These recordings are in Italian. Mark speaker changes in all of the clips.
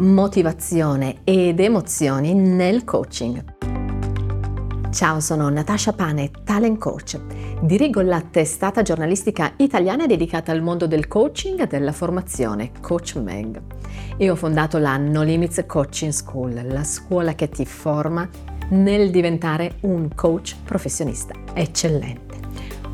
Speaker 1: motivazione ed emozioni nel coaching. Ciao, sono Natasha Pane, talent coach. Dirigo la testata giornalistica italiana dedicata al mondo del coaching e della formazione Coach Meg. E ho fondato la No Limits Coaching School, la scuola che ti forma nel diventare un coach professionista eccellente.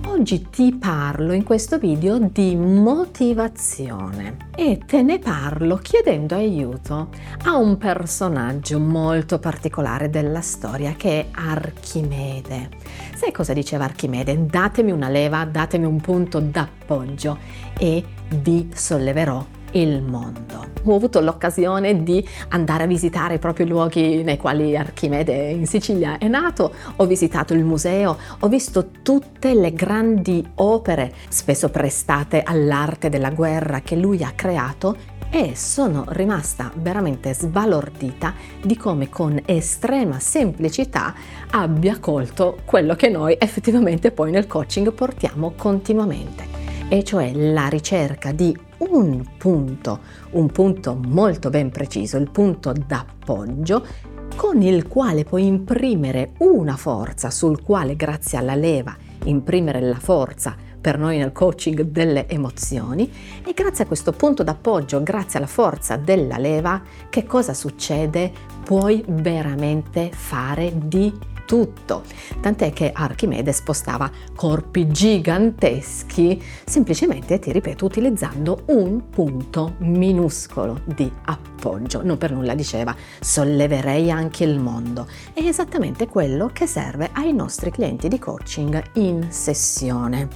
Speaker 1: Oggi ti parlo in questo video di motivazione e te ne parlo chiedendo aiuto a un personaggio molto particolare della storia che è Archimede. Sai cosa diceva Archimede? Datemi una leva, datemi un punto d'appoggio e vi solleverò il mondo. Ho avuto l'occasione di andare a visitare proprio i luoghi nei quali Archimede in Sicilia è nato, ho visitato il museo, ho visto tutte le grandi opere, spesso prestate all'arte della guerra che lui ha creato e sono rimasta veramente sbalordita di come con estrema semplicità abbia colto quello che noi effettivamente poi nel coaching portiamo continuamente e cioè la ricerca di un punto, un punto molto ben preciso, il punto d'appoggio con il quale puoi imprimere una forza sul quale grazie alla leva imprimere la forza per noi nel coaching delle emozioni e grazie a questo punto d'appoggio, grazie alla forza della leva, che cosa succede? Puoi veramente fare di tutto, tant'è che Archimede spostava corpi giganteschi semplicemente, ti ripeto, utilizzando un punto minuscolo di appoggio. Non per nulla diceva solleverei anche il mondo. È esattamente quello che serve ai nostri clienti di coaching in sessione.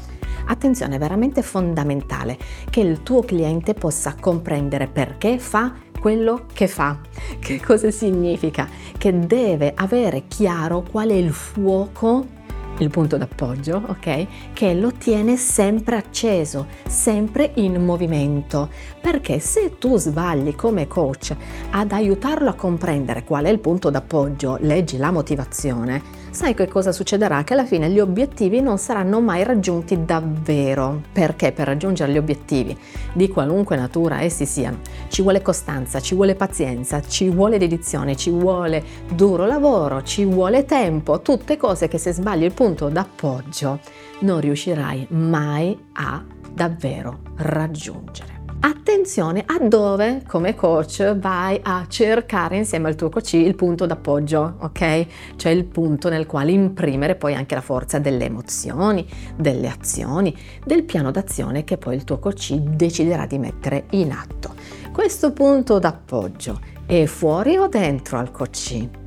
Speaker 1: Attenzione, è veramente fondamentale che il tuo cliente possa comprendere perché fa quello che fa. Che cosa significa? Che deve avere chiaro qual è il fuoco il punto d'appoggio, ok? Che lo tiene sempre acceso, sempre in movimento. Perché se tu sbagli come coach ad aiutarlo a comprendere qual è il punto d'appoggio, leggi la motivazione, sai che cosa succederà? Che alla fine gli obiettivi non saranno mai raggiunti davvero. Perché per raggiungere gli obiettivi di qualunque natura essi siano, ci vuole costanza, ci vuole pazienza, ci vuole dedizione, ci vuole duro lavoro, ci vuole tempo, tutte cose che se sbagli il punto d'appoggio non riuscirai mai a davvero raggiungere. Attenzione a dove come coach vai a cercare insieme al tuo coach il punto d'appoggio, ok? Cioè il punto nel quale imprimere poi anche la forza delle emozioni, delle azioni, del piano d'azione che poi il tuo coach deciderà di mettere in atto. Questo punto d'appoggio è fuori o dentro al coach?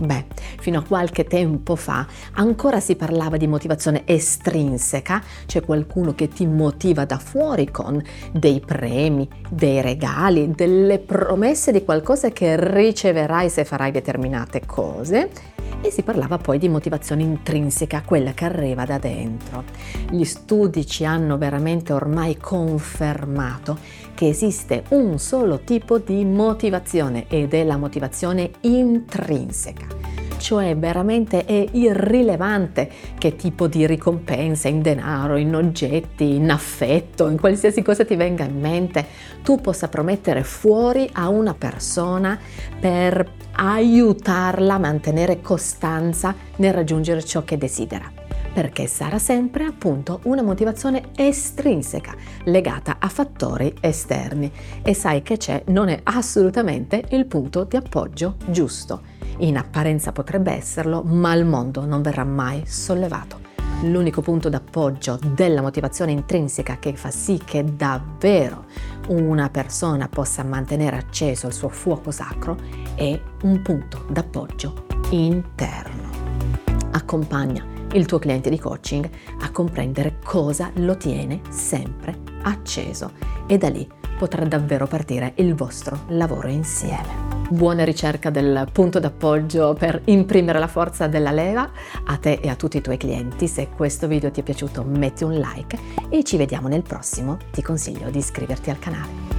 Speaker 1: Beh, fino a qualche tempo fa ancora si parlava di motivazione estrinseca, cioè qualcuno che ti motiva da fuori con dei premi, dei regali, delle promesse di qualcosa che riceverai se farai determinate cose e si parlava poi di motivazione intrinseca, quella che arriva da dentro. Gli studi ci hanno veramente ormai confermato che esiste un solo tipo di motivazione ed è la motivazione intrinseca cioè veramente è irrilevante che tipo di ricompensa in denaro, in oggetti, in affetto, in qualsiasi cosa ti venga in mente, tu possa promettere fuori a una persona per aiutarla a mantenere costanza nel raggiungere ciò che desidera perché sarà sempre appunto una motivazione estrinseca legata a fattori esterni e sai che c'è non è assolutamente il punto di appoggio giusto. In apparenza potrebbe esserlo, ma il mondo non verrà mai sollevato. L'unico punto d'appoggio della motivazione intrinseca che fa sì che davvero una persona possa mantenere acceso il suo fuoco sacro è un punto d'appoggio interno. Accompagna il tuo cliente di coaching a comprendere cosa lo tiene sempre acceso e da lì potrà davvero partire il vostro lavoro insieme. Buona ricerca del punto d'appoggio per imprimere la forza della leva a te e a tutti i tuoi clienti. Se questo video ti è piaciuto metti un like e ci vediamo nel prossimo. Ti consiglio di iscriverti al canale.